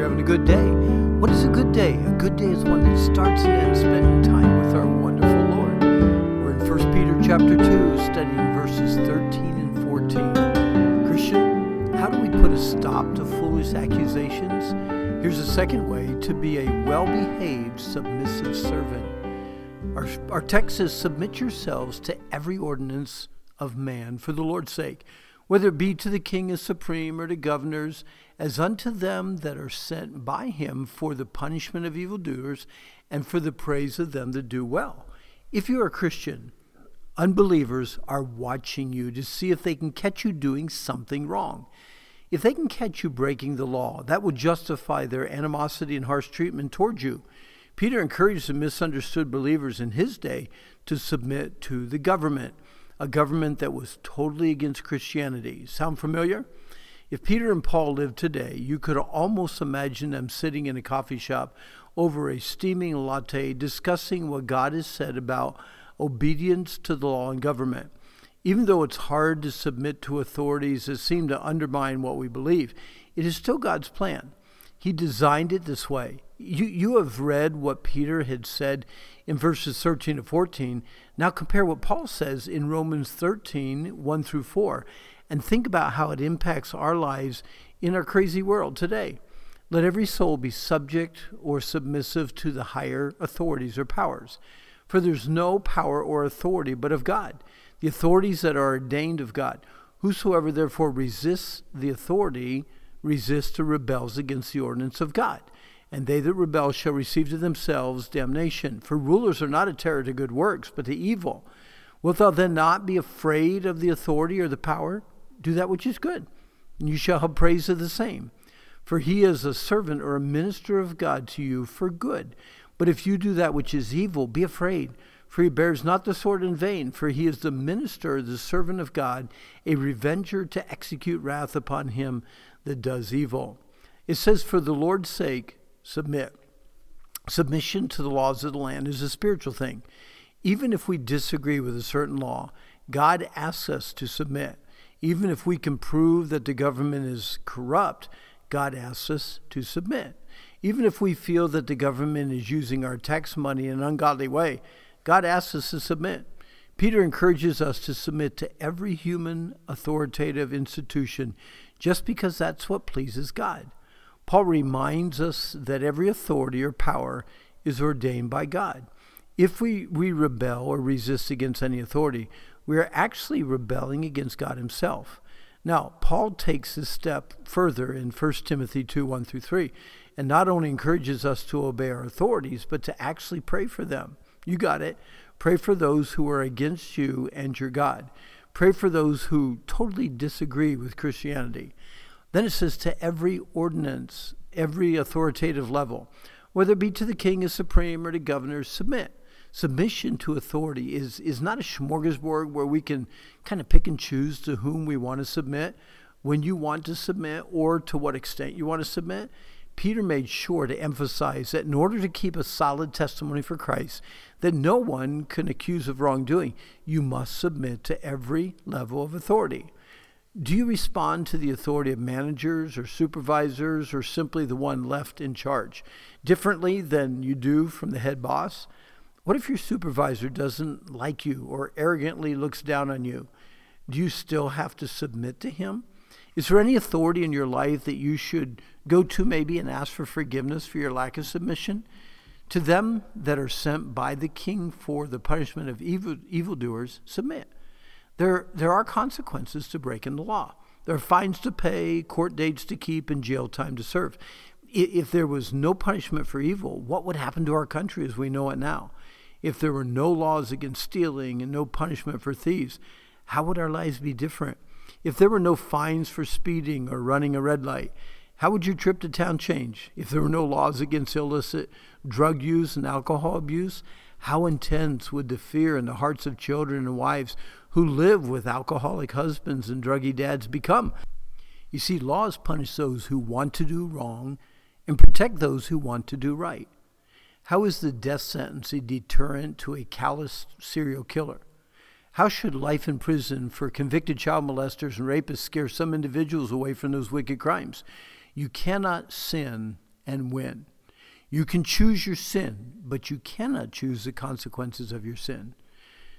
you're having a good day. What is a good day? A good day is one that starts and ends spending time with our wonderful Lord. We're in 1 Peter chapter 2, studying verses 13 and 14. Christian, how do we put a stop to foolish accusations? Here's a second way to be a well behaved, submissive servant. Our, our text says, Submit yourselves to every ordinance of man for the Lord's sake whether it be to the king as supreme or to governors, as unto them that are sent by him for the punishment of evildoers and for the praise of them that do well. If you are a Christian, unbelievers are watching you to see if they can catch you doing something wrong. If they can catch you breaking the law, that will justify their animosity and harsh treatment towards you. Peter encouraged the misunderstood believers in his day to submit to the government a government that was totally against Christianity. Sound familiar? If Peter and Paul lived today, you could almost imagine them sitting in a coffee shop over a steaming latte discussing what God has said about obedience to the law and government. Even though it's hard to submit to authorities that seem to undermine what we believe, it is still God's plan. He designed it this way. You, you have read what Peter had said in verses 13 to 14. Now compare what Paul says in Romans 13, 1 through 4, and think about how it impacts our lives in our crazy world today. Let every soul be subject or submissive to the higher authorities or powers. For there's no power or authority but of God, the authorities that are ordained of God. Whosoever therefore resists the authority resists or rebels against the ordinance of God. And they that rebel shall receive to themselves damnation. For rulers are not a terror to good works, but to evil. Wilt thou then not be afraid of the authority or the power? Do that which is good, and you shall have praise of the same. For he is a servant or a minister of God to you for good. But if you do that which is evil, be afraid, for he bears not the sword in vain, for he is the minister, the servant of God, a revenger to execute wrath upon him that does evil. It says, For the Lord's sake, submit. Submission to the laws of the land is a spiritual thing. Even if we disagree with a certain law, God asks us to submit. Even if we can prove that the government is corrupt, God asks us to submit. Even if we feel that the government is using our tax money in an ungodly way, God asks us to submit. Peter encourages us to submit to every human authoritative institution just because that's what pleases God. Paul reminds us that every authority or power is ordained by God. If we, we rebel or resist against any authority, we are actually rebelling against God Himself. Now, Paul takes this step further in 1 Timothy 2 1 through 3, and not only encourages us to obey our authorities, but to actually pray for them. You got it. Pray for those who are against you and your God. Pray for those who totally disagree with Christianity. Then it says to every ordinance, every authoritative level, whether it be to the king as supreme or to governors, submit. Submission to authority is, is not a smorgasbord where we can kind of pick and choose to whom we want to submit, when you want to submit, or to what extent you want to submit. Peter made sure to emphasize that in order to keep a solid testimony for Christ, that no one can accuse of wrongdoing, you must submit to every level of authority. Do you respond to the authority of managers or supervisors or simply the one left in charge differently than you do from the head boss? What if your supervisor doesn't like you or arrogantly looks down on you? Do you still have to submit to him? Is there any authority in your life that you should go to maybe and ask for forgiveness for your lack of submission? To them that are sent by the king for the punishment of evil, evildoers, submit. There, there are consequences to breaking the law. There are fines to pay, court dates to keep, and jail time to serve. If there was no punishment for evil, what would happen to our country as we know it now? If there were no laws against stealing and no punishment for thieves, how would our lives be different? If there were no fines for speeding or running a red light, how would your trip to town change? If there were no laws against illicit drug use and alcohol abuse, how intense would the fear in the hearts of children and wives who live with alcoholic husbands and druggy dads become? You see, laws punish those who want to do wrong and protect those who want to do right. How is the death sentence a deterrent to a callous serial killer? How should life in prison for convicted child molesters and rapists scare some individuals away from those wicked crimes? You cannot sin and win. You can choose your sin, but you cannot choose the consequences of your sin.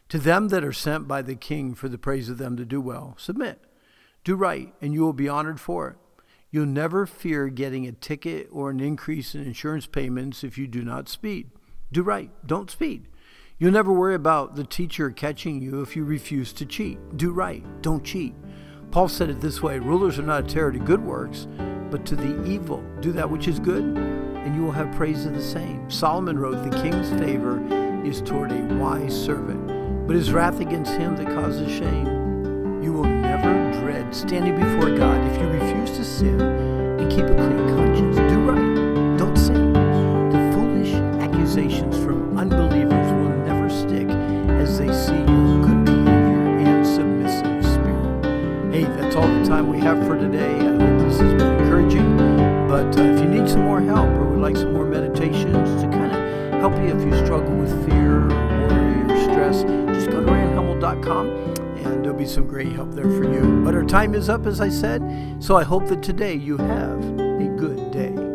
To them that are sent by the king for the praise of them to do well, submit. Do right, and you will be honored for it. You'll never fear getting a ticket or an increase in insurance payments if you do not speed. Do right, don't speed. You'll never worry about the teacher catching you if you refuse to cheat. Do right, don't cheat. Paul said it this way Rulers are not a terror to good works, but to the evil. Do that which is good, and you will have praise of the same. Solomon wrote, The king's favor is toward a wise servant, but his wrath against him that causes shame. You will never dread standing before God if you refuse to sin and keep a clean conscience. Do right, if you struggle with fear or worry or stress, just go to randhummel.com and there'll be some great help there for you. But our time is up, as I said, so I hope that today you have a good day.